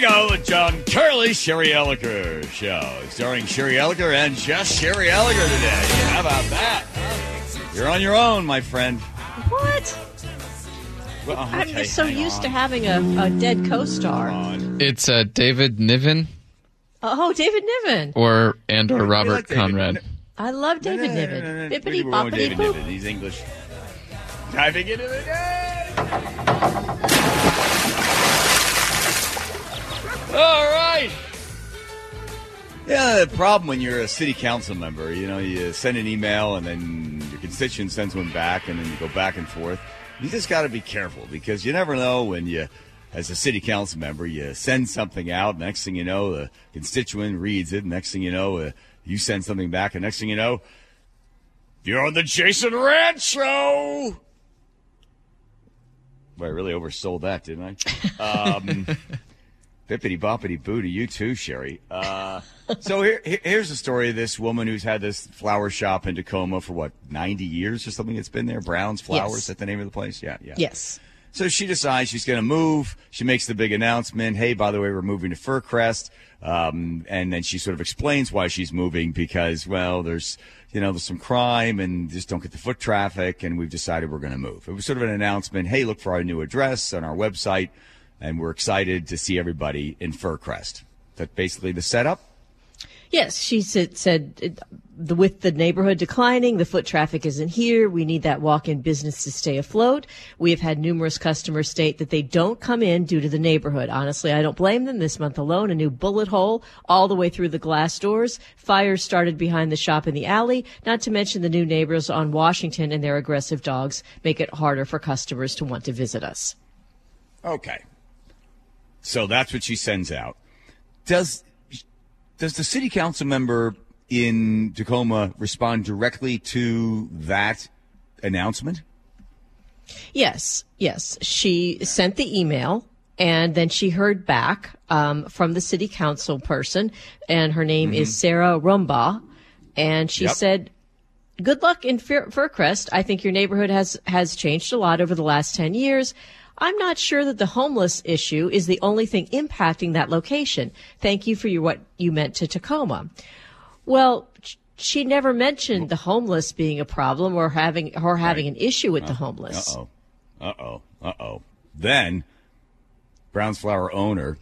we go, the John Curley Sherry Elliker show, starring Sherry Elliker and just Sherry Elliker today. How about that? You're on your own, my friend. What? Well, I'm just so hang used on. to having a, a dead co-star. on. It's uh, David Niven Oh, David Niven. or and or Robert like David Conrad. Niven. I love David No, no, no, Niven. no, no, no. Bippity We were going with boppity David boop. Niven. He's English. Diving into the day. All right. Yeah, the problem when you're a city council member, you know, you send an email and then your constituent sends one back and then you go back and forth. You just got to be careful because you never know when you, as a city council member, you send something out. Next thing you know, the constituent reads it. Next thing you know, uh, you send something back. And next thing you know, you're on the Jason Rantz Show. Boy, I really oversold that, didn't I? Um, bippity boppity boo to you too, Sherry. Uh, so here, here- here's the story of this woman who's had this flower shop in Tacoma for what, 90 years or something it's been there? Brown's Flowers, Yes. is that the name of the place? Yeah, yeah. Yes. So she decides she's going to move. She makes the big announcement. Hey, by the way, we're moving to Fircrest. Um, and then she sort of explains why she's moving because, well, there's, you know, there's some crime and just don't get the foot traffic. And we've decided we're going to move. It was sort of an announcement. Hey, look for our new address on our website. And we're excited to see everybody in Fircrest. That basically the setup. Yes, she said, said uh, the, with the neighborhood declining, the foot traffic isn't here. We need that walk-in business to stay afloat. We have had numerous customers state that they don't come in due to the neighborhood. Honestly, I don't blame them. This month alone, a new bullet hole all the way through the glass doors. Fires started behind the shop in the alley. Not to mention the new neighbors on Washington and their aggressive dogs make it harder for customers to want to visit us. Okay. So that's what she sends out. Does does the city council member in Tacoma respond directly to that announcement? Yes, yes. She sent the email and then she heard back um, from the city council person, and her name is Sarah Rumbaugh. And she Yep. said, Good luck in Fir- Fircrest. I think your neighborhood has, has changed a lot over the last 10 years. I'm not sure that the homeless issue is the only thing impacting that location. Thank you for your, what you meant to Tacoma. Well, she never mentioned the homeless being a problem or having or having an issue with the homeless. Uh oh. Uh oh. Uh oh. Then Brown's Flower owner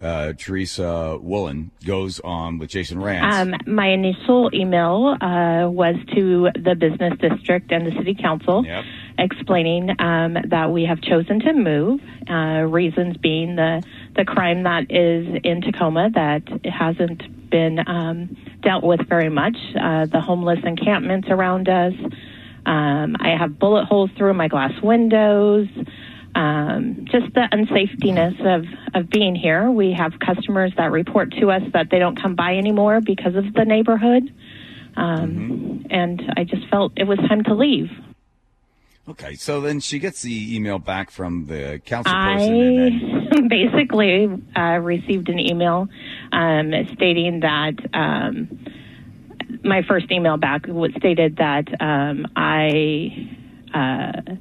uh, Teresa Woolen goes on with Jason Rantz. Um, my initial email uh, was to the business district and the city council, Yep. Explaining um, that we have chosen to move. Uh, reasons being the the crime that is in Tacoma that hasn't been um, dealt with very much. Uh, the homeless encampments around us. Um, I have bullet holes through my glass windows um, just the unsafetiness of, of being here. We have customers that report to us that they don't come by anymore because of the neighborhood. Um, And I just felt it was time to leave. Okay, so then she gets the email back from the council person. and then, I basically uh, received an email um, stating that um, my first email back was stated that um, I. Uh,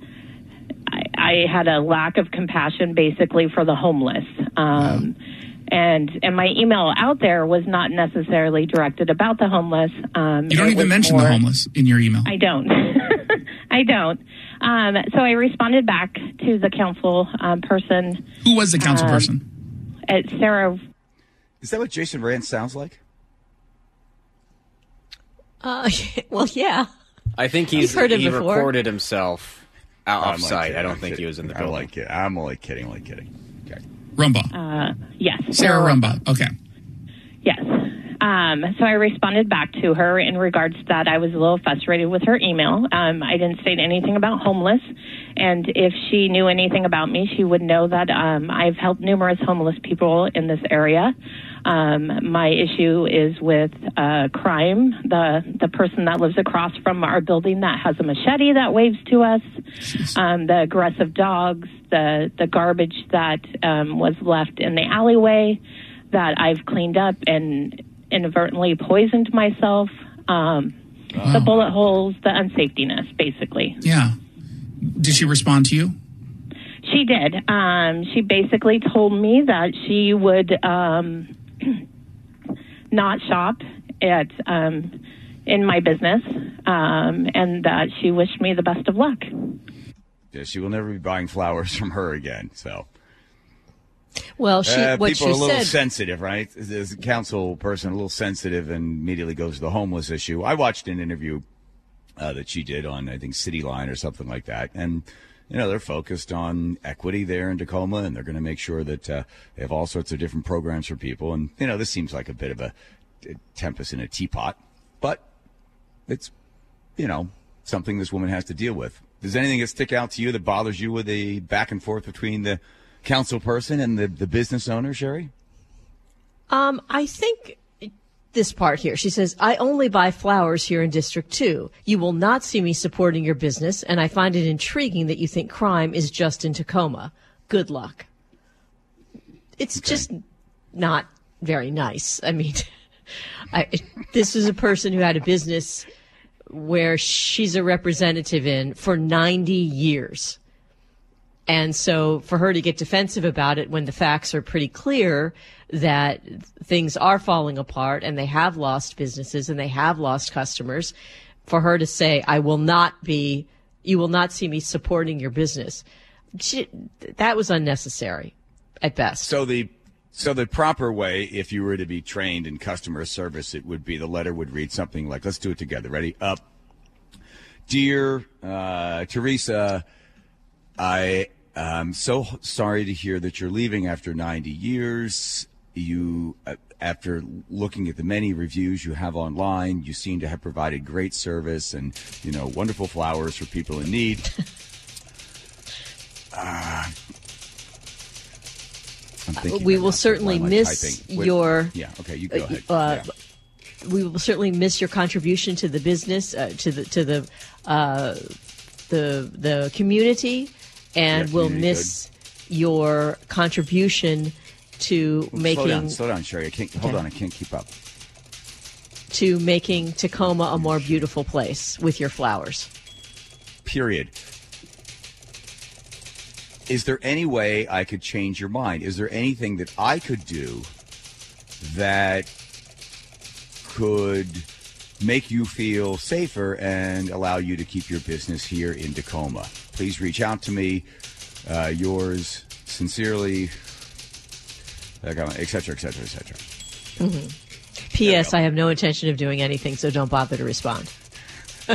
I, I had a lack of compassion basically for the homeless. Um, and and my email out there was not necessarily directed about the homeless. Um, You don't even was mention the homeless in your email. I don't. I don't. Um, so I responded back to the council um, person, Who was the council um, person? at Sarah. is that what Jason Rantz sounds like? Uh, well, yeah. I think he's You've heard it he before. recorded himself out I'm off site. I don't I'm think he was in the I'm building. only kidding. I'm only kidding. Only kidding. Okay. Rumbaugh. Yes, Sarah Rumbaugh. Okay. Yes. Um, so I responded back to her in regards to that. I was a little frustrated with her email. Um, I didn't state anything about homeless, and if she knew anything about me, she would know that um, I've helped numerous homeless people in this area. Um, my issue is with uh, crime. The the person that lives across from our building that has a machete that waves to us, um, the aggressive dogs, the the garbage that um, was left in the alleyway that I've cleaned up and inadvertently poisoned myself. Um, The bullet holes, the unsafetiness, basically. Yeah. Did she respond to you? She She did. Um, she basically told me that she would um, not shop at um, in my business, um, and that she wished me the best of luck. Yeah, she will never be buying flowers from her again. So Well, she uh, what people she are a little said. sensitive, right? As a council person, a little sensitive, and immediately goes to the homeless issue. I watched an interview uh, that she did on I think City Line or something like that, and you know they're focused on equity there in Tacoma, and they're going to make sure that uh, they have all sorts of different programs for people. And you know this seems like a bit of a, a tempest in a teapot, but it's you know something this woman has to deal with. Does anything that stick out to you that bothers you with the back and forth between the council person and the, the business owner, Sherry? Um, I think this part here. She says, I only buy flowers here in District 2. You will not see me supporting your business, and I find it intriguing that you think crime is just in Tacoma. Good luck. It's just not very nice. I mean, I, this is a person who had a business where she's a representative in for 90 years. And so for her to get defensive about it when the facts are pretty clear that things are falling apart and they have lost businesses and they have lost customers, for her to say, I will not be, you will not see me supporting your business. She, that was unnecessary at best. So the so the proper way, if you were to be trained in customer service, it would be the letter would read something like, "Let's do it together." Ready? Up, dear uh, Teresa, I am so sorry to hear that you're leaving after 90 years. You, uh, after looking at the many reviews you have online, you seem to have provided great service and you know wonderful flowers for people in need. I'm we will certainly why am I miss? Your- Yeah. Okay. You go ahead. uh, Yeah. we will certainly miss your contribution to the business, uh, to the to the uh, the the community, and we'll miss your contribution to making Slow down, slow down, Sherry. I can't hold Okay. on. I can't keep up. to making Tacoma a more beautiful place with your flowers. Period. Is there any way I could change your mind? Is there anything that I could do that could make you feel safer and allow you to keep your business here in Tacoma? Please reach out to me. Uh, yours sincerely, etc., etc., et cetera, et cetera. P.S. I have no intention of doing anything, so don't bother to respond.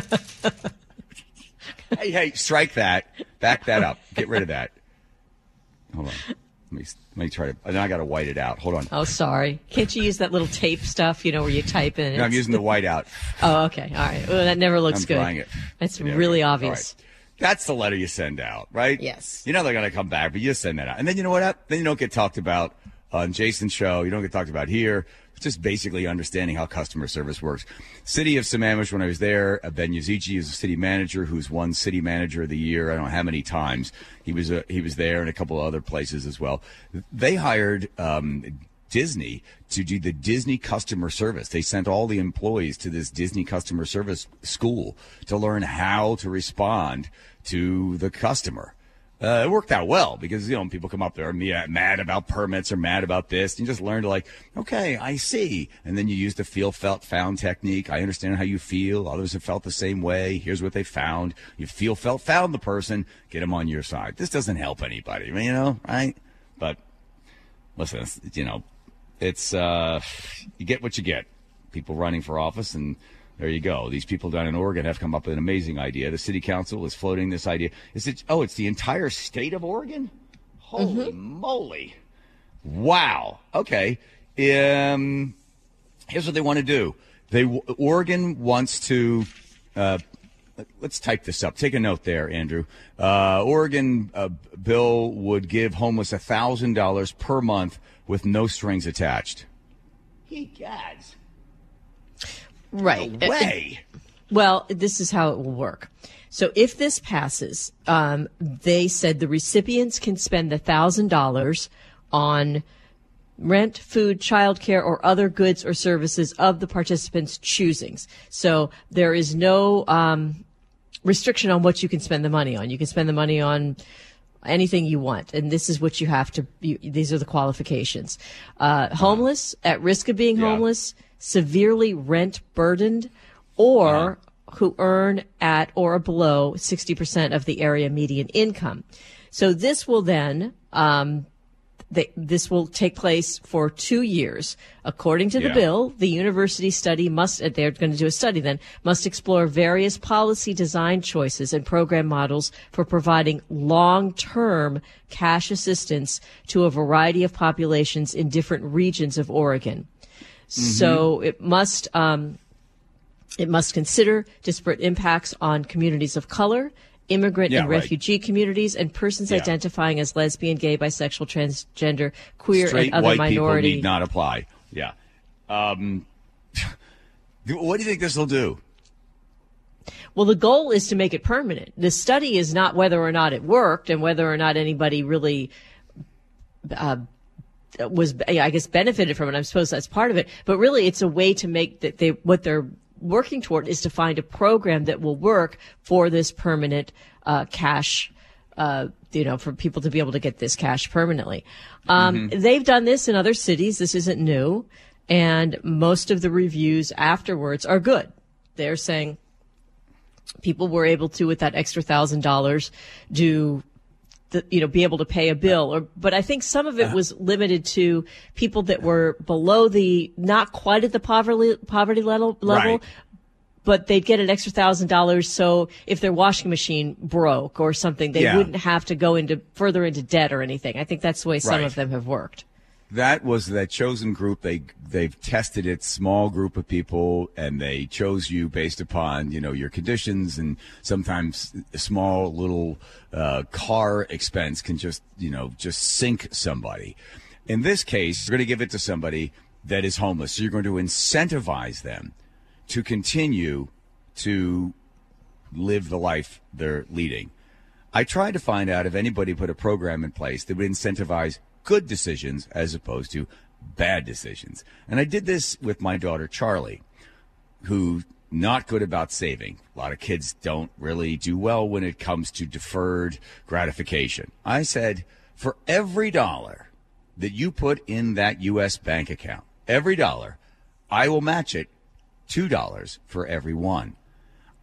hey, hey, strike that. Back that up. Get rid of that. Hold on. Let me, let me try to. And I got to white it out. Hold on. Oh, sorry. Can't you use that little tape stuff? You know where you type in. No, I'm using the white out. Oh, okay. All right. Well, that never looks I'm good. trying it. That's There really obvious. That's the letter you send out, right? Yes. You know they're going to come back, but you send that out. And then you know what? Then you don't get talked about on Jason's show. You don't get talked about here. It's just basically understanding how customer service works. City of Sammamish, when I was there, uh, Ben Yazici is a city manager who's won city manager of the year. I don't know how many times. He was uh, he was there and a couple of other places as well. They hired um, Disney to do the Disney customer service. They sent all the employees to this Disney customer service school to learn how to respond to the customer. Uh, it worked out well because you know people come up there and uh, mad about permits or mad about this. You just learn to like, okay, I see, and then you use the feel, felt, found technique. I understand how you feel. Others have felt the same way. Here's what they found. You feel, felt, found the person. Get them on your side. This doesn't help anybody, you know, right? But listen, you know, it's uh, you get what you get. People running for office, and there you go. These people down in Oregon have come up with an amazing idea. The city council is floating this idea. Is it? Oh, it's the entire state of Oregon. Holy moly! Wow. Okay. Um, here's what they want to do. They Oregon wants to. Uh, let's type this up. Take a note there, Andrew. Uh, Oregon uh, bill would give homeless thousand dollars per month with no strings attached. He gads. Right. No way. Well, this is how it will work. So if this passes, um, they said the recipients can spend the thousand dollars on rent, food, childcare, or other goods or services of the participants' choosings. So there is no um, restriction on what you can spend the money on. You can spend the money on anything you want, and this is what you have to. You, these are the qualifications: uh, homeless, at risk of being Yeah. homeless, severely rent burdened, or who earn at or below sixty percent of the area median income. So this will then. Um, they, this will take place for two years. According to the Yeah. bill, the university study must, uh, they're going to do a study then, must explore various policy design choices and program models for providing long-term cash assistance to a variety of populations in different regions of Oregon. So it must, um, it must consider disparate impacts on communities of color, immigrant Yeah, and right. refugee communities, and persons Yeah. identifying as lesbian, gay, bisexual, transgender, queer, Straight and other white minority. people need not apply. Yeah. Um, what do you think this will do? Well, the goal is to make it permanent. The study is not whether or not it worked and whether or not anybody really uh, was, I guess, benefited from it. I suppose that's part of it. But really, it's a way to make that they what they're working toward is to find a program that will work for this permanent uh, cash. Uh, you know, for people to be able to get this cash permanently. Um, They've done this in other cities. This isn't new. And most of the reviews afterwards are good. They're saying, people were able to with that extra thousand dollars do the, you know be able to pay a bill or but i think some of Uh-huh. it was limited to people that were below the not quite at the poverty poverty level level Right. but they'd get an extra thousand dollars so if their washing machine broke or something they Yeah. wouldn't have to go into further into debt or anything i think that's the way some Right. of them have worked That was that chosen group. They they've tested it, small group of people, and they chose you based upon you know your conditions, and sometimes a small little uh, car expense can just you know just sink somebody. In this case, you're going to give it to somebody that is homeless. So you're going to incentivize them to continue to live the life they're leading. I tried to find out if anybody put a program in place that would incentivize good decisions as opposed to bad decisions. And I did this with my daughter Charlie, who not good about saving. A lot of kids don't really do well when it comes to deferred gratification. I said, for every dollar that you put in that US bank account, every dollar, I will match it $2 for every one.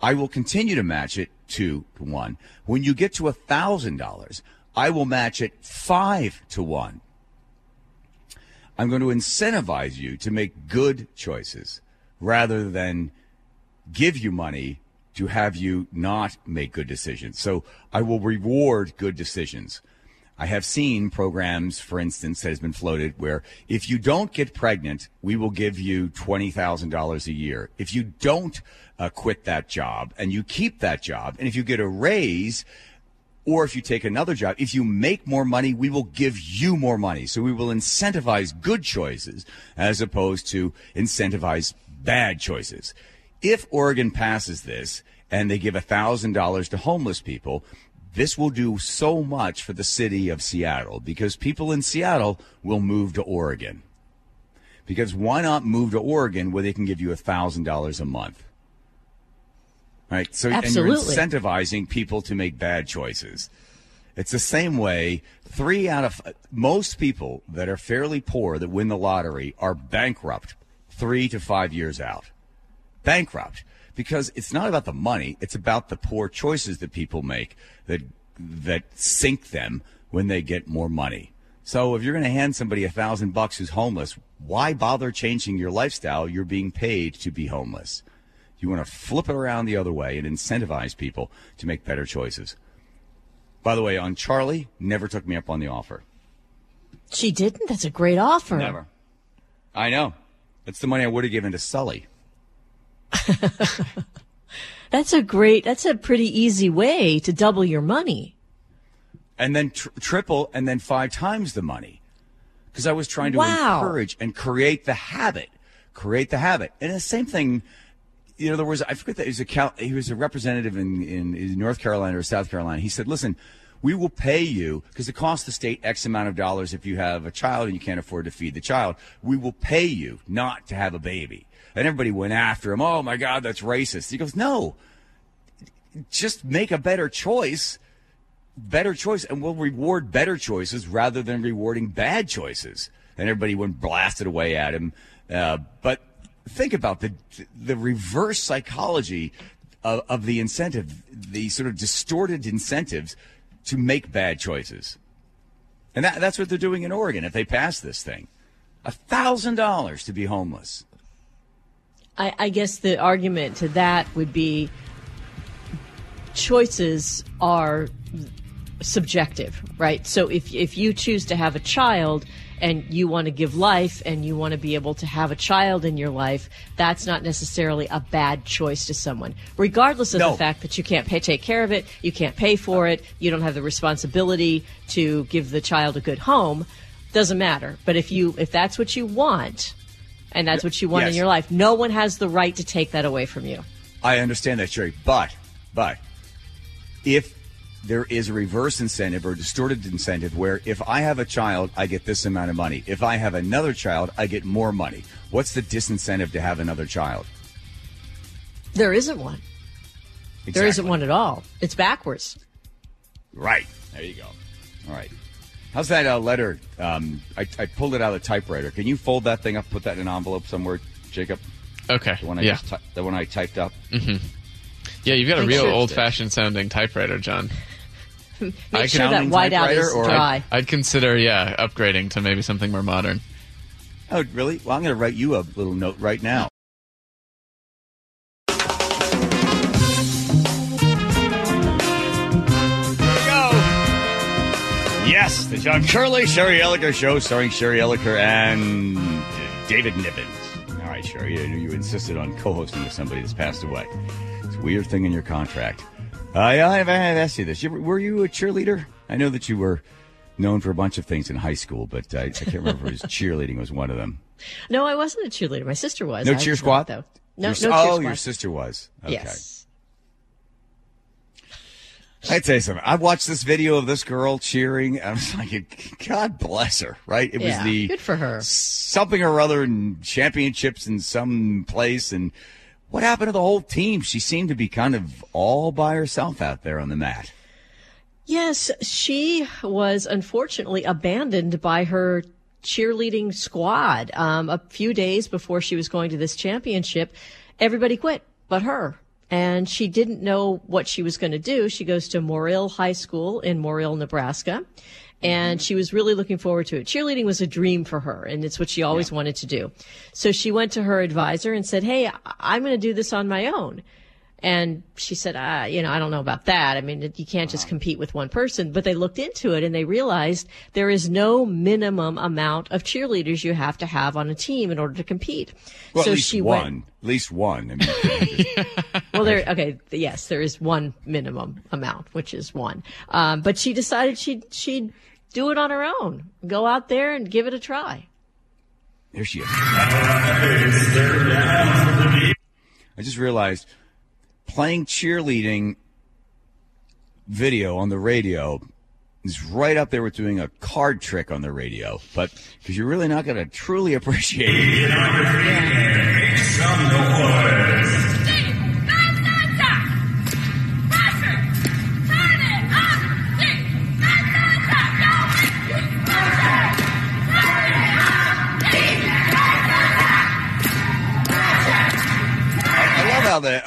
I will continue to match it two to one. When you get to a thousand dollars, I will match it five to one. I'm going to incentivize you to make good choices rather than give you money to have you not make good decisions. So I will reward good decisions. I have seen programs, for instance, that has been floated where if you don't get pregnant, we will give you $20,000 a year. If you don't uh, quit that job and you keep that job, and if you get a raise, or if you take another job, if you make more money, we will give you more money. So we will incentivize good choices as opposed to incentivize bad choices. If Oregon passes this and they give $1,000 to homeless people, this will do so much for the city of Seattle because people in Seattle will move to Oregon. Because why not move to Oregon where they can give you $1,000 a month? Right. So Absolutely. and you're incentivizing people to make bad choices. It's the same way. Three out of most people that are fairly poor that win the lottery are bankrupt three to five years out. Bankrupt because it's not about the money; it's about the poor choices that people make that that sink them when they get more money. So if you're going to hand somebody a thousand bucks who's homeless, why bother changing your lifestyle? You're being paid to be homeless. You want to flip it around the other way and incentivize people to make better choices. By the way, on Charlie, never took me up on the offer. she didn't that's a great offer Never. I know. That's the money I would have given to Sully. that's a great that's a pretty easy way to double your money And then tr- triple and then five times the money. Because I was trying to Wow. encourage and create the habit. Create the habit. And the same thing, you know, there was, I forget that he was a, Cal- he was a representative in, in, in North Carolina or South Carolina. He said, listen, we will pay you because it costs the state X amount of dollars if you have a child and you can't afford to feed the child. We will pay you not to have a baby. And everybody went after him. Oh my God, that's racist. He goes, no, just make a better choice better choice, and we'll reward better choices rather than rewarding bad choices. And everybody went blasted away at him. Uh, but think about the the reverse psychology of, of the incentive, the sort of distorted incentives to make bad choices. And that, that's what they're doing in Oregon if they pass this thing. A thousand dollars to be homeless. I, I guess the argument to that would be choices are subjective, right? So if if you choose to have a child and you want to give life and you want to be able to have a child in your life, that's not necessarily a bad choice to someone, regardless of No. the fact that you can't pay, take care of it, you can't pay for it, you don't have the responsibility to give the child a good home. Doesn't matter. But if you if that's what you want, and that's what you want in your life, no one has the right to take that away from you. I understand that, Sherry. But, but, if there is a reverse incentive or distorted incentive where if I have a child, I get this amount of money. If I have another child, I get more money. What's the disincentive to have another child? There isn't one. There isn't one at all. It's backwards. Right. There you go. All right. How's that uh, letter? Um, I, I pulled it out of the typewriter. Can you fold that thing up, put that in an envelope somewhere, Jacob? Okay. The one I yeah. just ty- the one I typed up. Yeah, you've got a Make real sure- old fashioned sounding typewriter, John. Make I sure can- that whiteout is or- dry. I'd consider, yeah, upgrading to maybe something more modern. Oh, really? Well, I'm going to write you a little note right now. Here we go. Yes, the John Curley Sherry Elliker Show, starring Sherry Elliker and David Nibbins. All right, Sherry, I knew you insisted on co-hosting with somebody that's passed away. Weird thing in your contract. Uh, I've, I've asked you this. You, were you a cheerleader? I know that you were known for a bunch of things in high school, but I, I can't remember if cheerleading was one of them. No, I wasn't a cheerleader. My sister was. No I cheer squad, though. No, Your no oh, squad. your sister was. Okay. Yes. I'd say something. I watched this video of this girl cheering, I was like, God bless her, right? It Yeah, was the good for her. something or other in championships in some place, and what happened to the whole team? She seemed to be kind of all by herself out there on the mat. Yes, she was unfortunately abandoned by her cheerleading squad. Um, a few days before she was going to this championship, everybody quit but her. And she didn't know what she was going to do. She goes to Morrill High School in Morrill, Nebraska. And she was really looking forward to it. Cheerleading was a dream for her, and it's what she always wanted to do. So she went to her advisor and said, Hey, I'm going to do this on my own. And she said, uh, you know, I don't know about that. I mean, you can't just compete with one person. But they looked into it and they realized there is no minimum amount of cheerleaders you have to have on a team in order to compete. Well, so at least she one. went. At least one. I mean, just- Well, there. Okay, yes, there is one minimum amount, which is one. Um, but she decided she'd she'd do it on her own. Go out there and give it a try. there she is. I just realized playing cheerleading video on the radio is right up there with doing a card trick on the radio, but because you're really not going to truly appreciate it.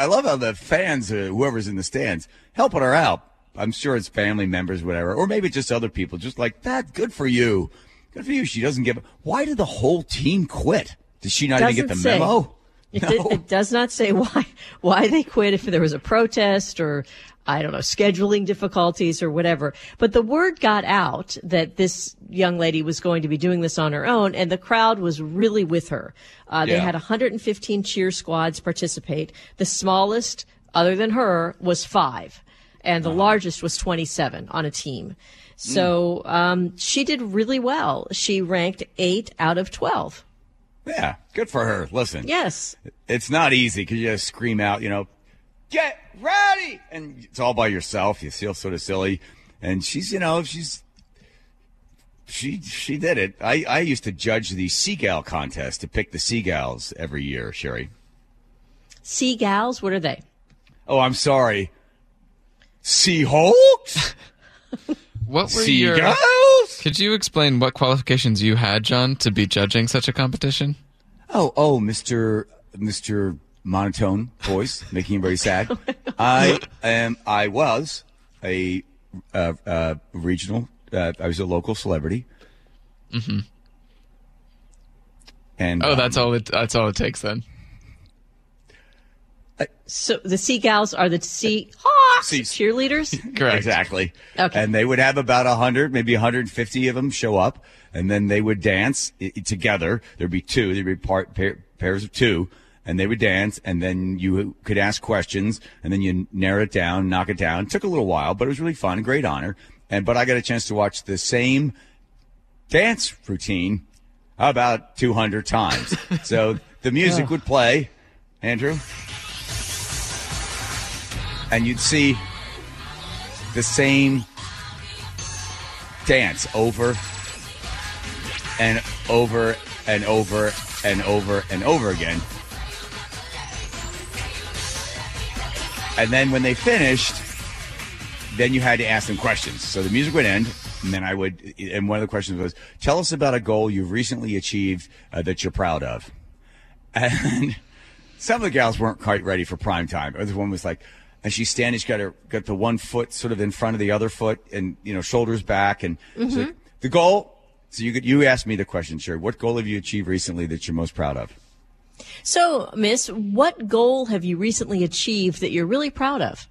I love how the fans, uh, whoever's in the stands, helping her out. I'm sure it's family members, whatever, or maybe just other people. Just like that, good for you, good for you. She doesn't give. Why did the whole team quit? Did she not even get the Doesn't say. memo? It, No. did- it does not say why why they quit if there was a protest or I don't know scheduling difficulties or whatever. But the word got out that this young lady was going to be doing this on her own, and the crowd was really with her. Uh, They had 115 cheer squads participate. The smallest, other than her, was five, and the Uh-huh. largest was 27 on a team. So um, she did really well. She ranked eight out of 12. Yeah, good for her. Listen, Yes. it's not easy because you just scream out, you know, get ready, and it's all by yourself. You feel sort of silly, and she's, you know, she's. She she did it. I, I used to judge the seagull contest to pick the seagulls every year, Sherry. Seagulls? what are they? Oh, I'm sorry. Seahawks? What were your? Could you explain what qualifications you had, John, to be judging such a competition? Oh, oh, Mister Mister Monotone voice, making him very sad. I am. I was a uh, uh, regional. Uh, I was a local celebrity. Mm-hmm. And Oh, um, that's all. It, that's all it takes then. So the Seagulls are the Seahawks Seas- cheerleaders. Correct. Exactly. Okay. And they would have about 100, maybe 150 of them show up, and then they would dance i- together. There'd be two, there'd be part, pair, pairs of two, and they would dance, and then you could ask questions, and then you narrow it down, knock it down. It took a little while, but it was really fun, great honor. And but I got a chance to watch the same dance routine about 200 times. so the music would play, Andrew, and you'd see the same dance over and over and over and over and over again. And then when they finished, then you had to ask them questions. So the music would end, and then I would, and one of the questions was, "Tell us about a goal you've recently achieved uh, that you're proud of." And some of the gals weren't quite ready for prime time. Or the one was like, and she's standing, she's got her got the one foot sort of in front of the other foot, and you know, shoulders back, and so the goal. So you could, you asked me the question, sure. What goal have you achieved recently that you're most proud of? So, Miss, what goal have you recently achieved that you're really proud of?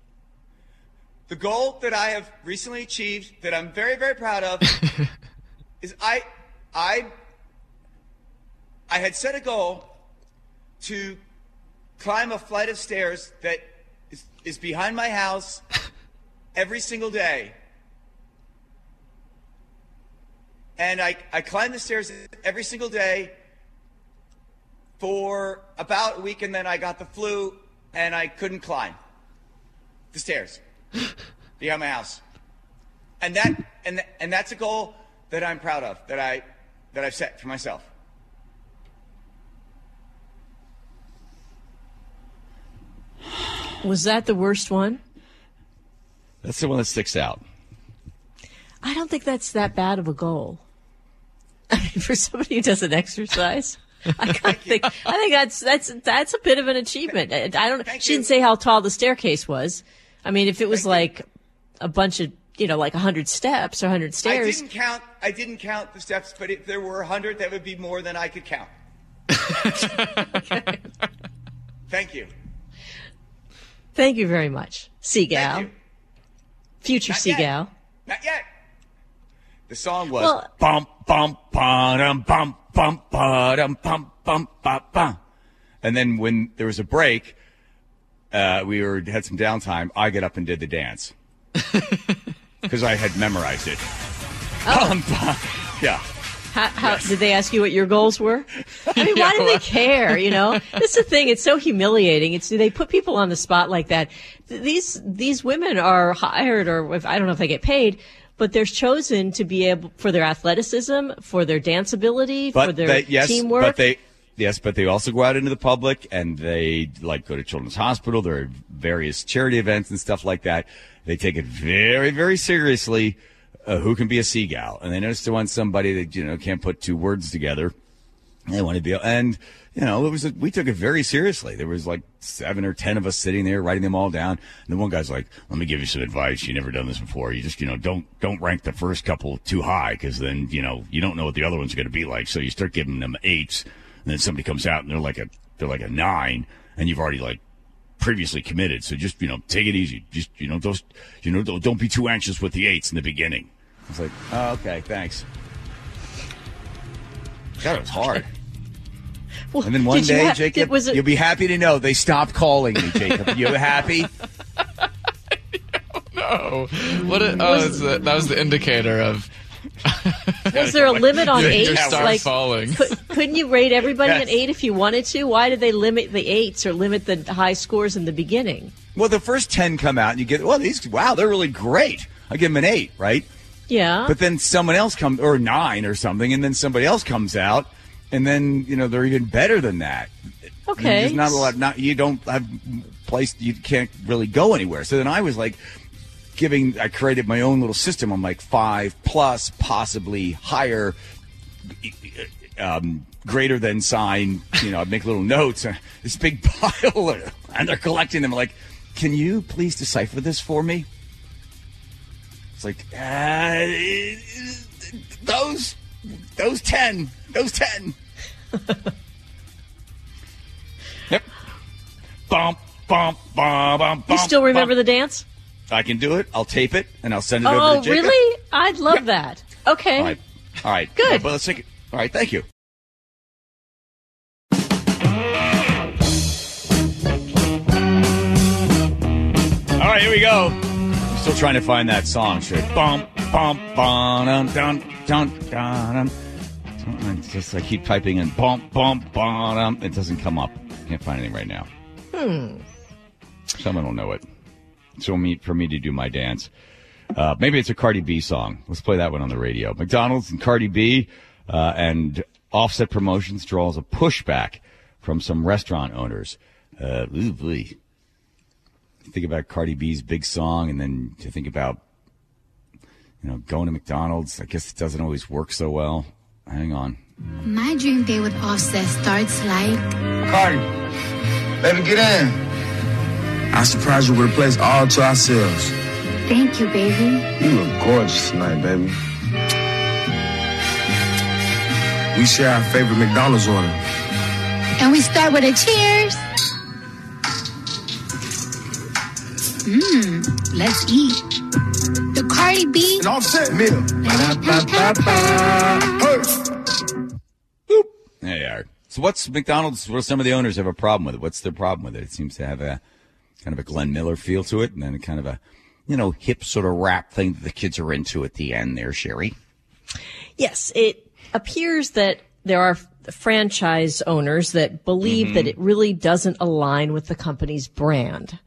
The goal that I have recently achieved that I'm very, very proud of is I, I, I had set a goal to climb a flight of stairs that is, is behind my house every single day. And I, I climbed the stairs every single day for about a week, and then I got the flu and I couldn't climb the stairs behind my house. And that and th- and that's a goal that I'm proud of that I that I've set for myself. Was that the worst one? That's the one that sticks out. I don't think that's that bad of a goal. I mean, for somebody who doesn't exercise, I think I think that's that's that's a bit of an achievement. I, don't. Thank she you. didn't say how tall the staircase was. I mean, if it was Thank you. like a bunch of you know, like a hundred steps or hundred stairs. I didn't count. I didn't count the steps, but if there were a hundred, that would be more than I could count. Thank you. thank you very much, Seagal, future Not yet. Seagal. Not yet. The song was Well- bum bum ba-dum, bum bum ba-dum, bum bum ba bum. And then when there was a break, uh, we were had some downtime. I get up and did the dance because I had memorized it. Bum, bum. Yeah. How, how did they ask you what your goals were? I mean, why do they care? You know, this is the thing. It's so humiliating. It's they put people on the spot like that. These these women are hired, or if, I don't know if they get paid, but they're chosen to be able for their athleticism, for their dance ability, for but their they, yes, teamwork. but they yes, but they also go out into the public and they like go to Children's Hospital. There are various charity events and stuff like that. They take it very, very seriously. Uh, who can be a seagull? And they notice they want somebody that you know can't put two words together. They wanted to be, and you know, it was a, we took it very seriously. There was like seven or ten of us sitting there writing them all down. And the one guy's like, "Let me give you some advice. You never done this before. You just, you know, don't don't rank the first couple too high because then you know you don't know what the other one's are going to be like. So you start giving them eights, and then somebody comes out and they're like a they're like a nine, and you've already like previously committed. So just you know, take it easy. Just you know, those you know, don't, don't be too anxious with the eights in the beginning. It's like, oh, okay, thanks. God, it was hard. Well, And then one day, have- Jacob, did- was it, you'll be happy to know they stopped calling me, Jacob. you happy? Oh, what? A, oh, that's the, that was the indicator of was there a limit on your, eights? your star like, falling. could, couldn't you rate everybody Yes. an eight if you wanted to? Why did they limit the eights or limit the high scores in the beginning? Well, the first 10 come out and you get, well, these, wow, they're really great. I give them an eight, right? Yeah. But then someone else comes, or nine or something, and then somebody else comes out, and then, you know, they're even better than that. okay. There's not a lot, not, you don't have place, you can't really go anywhere. So then I was like, giving. I created my own little system. I'm like five plus, possibly higher, um, greater than sign. You know, I make little notes. uh, This big pile, and they're collecting them. like, can you please decipher this for me? It's like uh, those, those ten, those ten. yep. Bump, bump, bump, bump. You still remember the dance? I can do it. I'll tape it and I'll send it over Oh, to Jacob. really? I'd love that. Okay. All right. All right. Good. But let's take it. All right. Thank you. All right. Here we go. Still trying to find that song. Sure. Bump, bump, bum, dun, dun, dun, dun. Just I keep typing in bump, bump, bum. It doesn't come up. Can't find anything right now. Hmm. Someone will know it. So me for me to do my dance. Uh, maybe it's a Cardi B song. Let's play that one on the radio. McDonald's and Cardi B uh, and Offset Promotions draws a pushback from some restaurant owners. Uh, ooh, boy. Think about Cardi B's big song, and then to think about you know going to McDonald's. I guess it doesn't always work so well. Hang on. My dream day with Offset starts like Cardi, baby, get in. I surprise you with a place all to ourselves. Thank you, baby. You look gorgeous tonight, baby. We share our favorite McDonald's order. And we start with a cheers. Mmm, let's eat. The Cardi B. An offset meal. There you are. So what's McDonald's? What do some of the owners have a problem with it? What's their problem with it? It seems to have a kind of a Glenn Miller feel to it, and then kind of a you know hip sort of rap thing that the kids are into at the end. There, Sherry. Yes, it appears that there are franchise owners that believe that mm-hmm. it really doesn't align with the company's brand.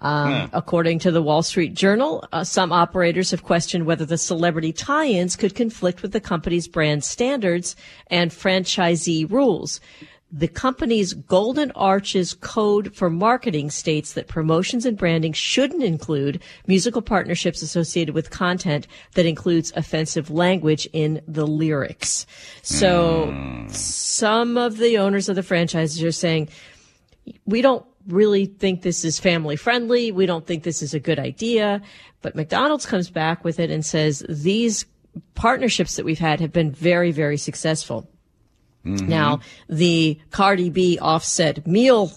Um, According to the Wall Street Journal, uh, some operators have questioned whether the celebrity tie-ins could conflict with the company's brand standards and franchisee rules. The company's Golden Arches Code for Marketing states that promotions and branding shouldn't include musical partnerships associated with content that includes offensive language in the lyrics. So some of the owners of the franchises are saying, we don't really think this is family friendly. We don't think this is a good idea. But McDonald's comes back with it and says these partnerships that we've had have been very, very successful. Now, the Cardi B offset meal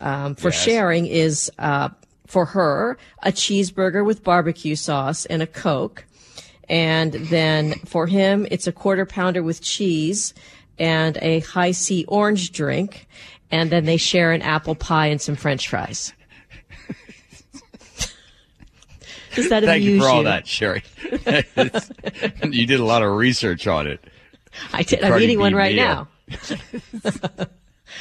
um, for Yes. sharing is uh, for her a cheeseburger with barbecue sauce and a Coke. And then for him, it's a quarter pounder with cheese and a Hi-C orange drink. And then they share an apple pie and some french fries. Does that Thank you for all that, Sherry. You did a lot of research on it. I did. I'm eating one right meal. now.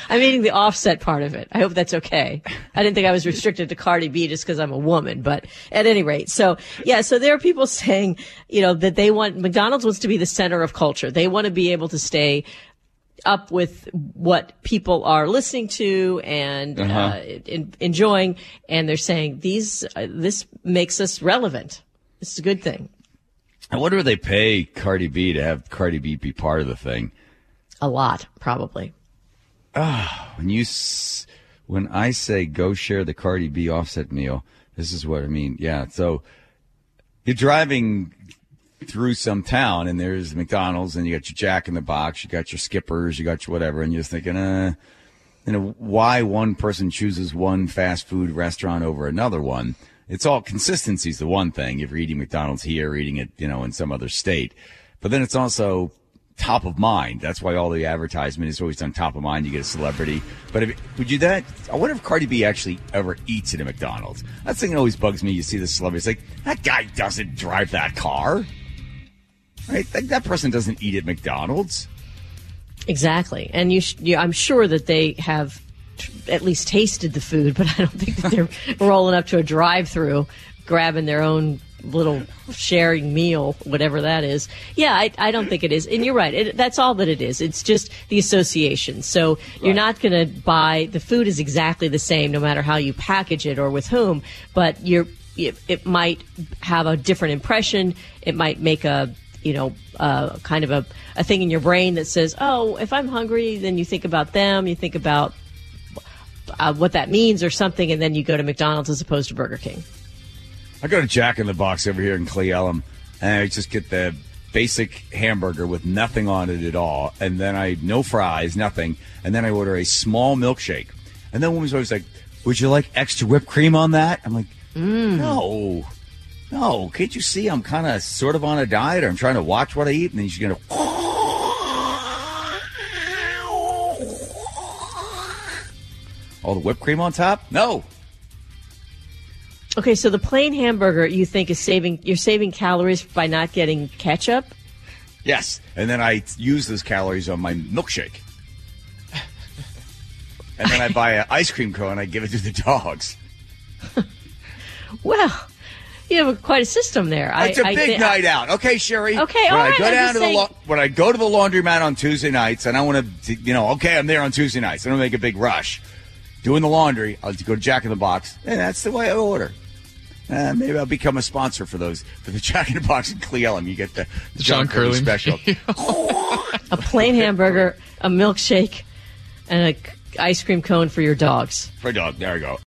I'm eating the offset part of it. I hope that's okay. I didn't think I was restricted to Cardi B just because I'm a woman, but at any rate, so yeah, so there are people saying, you know, that they want McDonald's wants to be the center of culture. They want to be able to stay up with what people are listening to and Uh-huh. uh, in, enjoying, and they're saying these uh, this makes us relevant. This is a good thing. I wonder if they pay Cardi B to have Cardi B be part of the thing. A lot, probably. When you, s- when I say go share the Cardi B offset meal, this is what I mean. Yeah. So you're driving through some town and there's McDonald's and you got your Jack in the Box, you got your Skippers, you got your whatever, and you're just thinking, uh, you know, why one person chooses one fast food restaurant over another one. It's all consistency is the one thing. If you're eating McDonald's here, eating it, you know, in some other state, but then it's also top of mind. That's why all the advertisement is always on top of mind. You get a celebrity. But if, would you that? I wonder if Cardi B actually ever eats at a McDonald's. That thing always bugs me. You see the celebrities like that guy doesn't drive that car, right? That, that person doesn't eat at McDonald's. Exactly, and you, sh- you I'm sure that they have t- at least tasted the food, but I don't think that they're rolling up to a drive-through, grabbing their own little sharing meal, whatever that is. Yeah, I, I don't think it is. And you're right. It, that's all that it is. It's just the association. So you're not going to buy the food is exactly the same no matter how you package it or with whom, but you're it, it might have a different impression. It might make a you know uh, kind of a, a thing in your brain that says, oh, if I'm hungry, then you think about them. You think about uh, what that means or something, and then you go to McDonald's as opposed to Burger King. I go to Jack in the Box over here in Cle Elum, and I just get the basic hamburger with nothing on it at all, and then I no fries, nothing, and then I order a small milkshake, and then woman's always like, "Would you like extra whipped cream on that?" I'm like, "No, no, can't you see I'm kind of sort of on a diet, or I'm trying to watch what I eat?" And then she's gonna. All the whipped cream on top? No. Okay, so the plain hamburger you think is saving you're saving calories by not getting ketchup. Yes, and then I use those calories on my milkshake. and then I buy an ice cream cone. And I give it to the dogs. Well, you have a, quite a system there. It's a a big night out. Okay, Sherry. Okay, when all I right, go down just to the saying- la- when I go to the laundromat on Tuesday nights, and I want to, you know, okay, I'm there on Tuesday nights. I don't make a big rush doing the laundry. I'll go to Jack in the Box, and that's the way I order. Uh, maybe I'll become a sponsor for those for the Jack in the Box and Cle Elum. You get the, the John Curley Curley special. a plain hamburger, a milkshake, and a c- ice cream cone for your dogs. for a dog. There I go.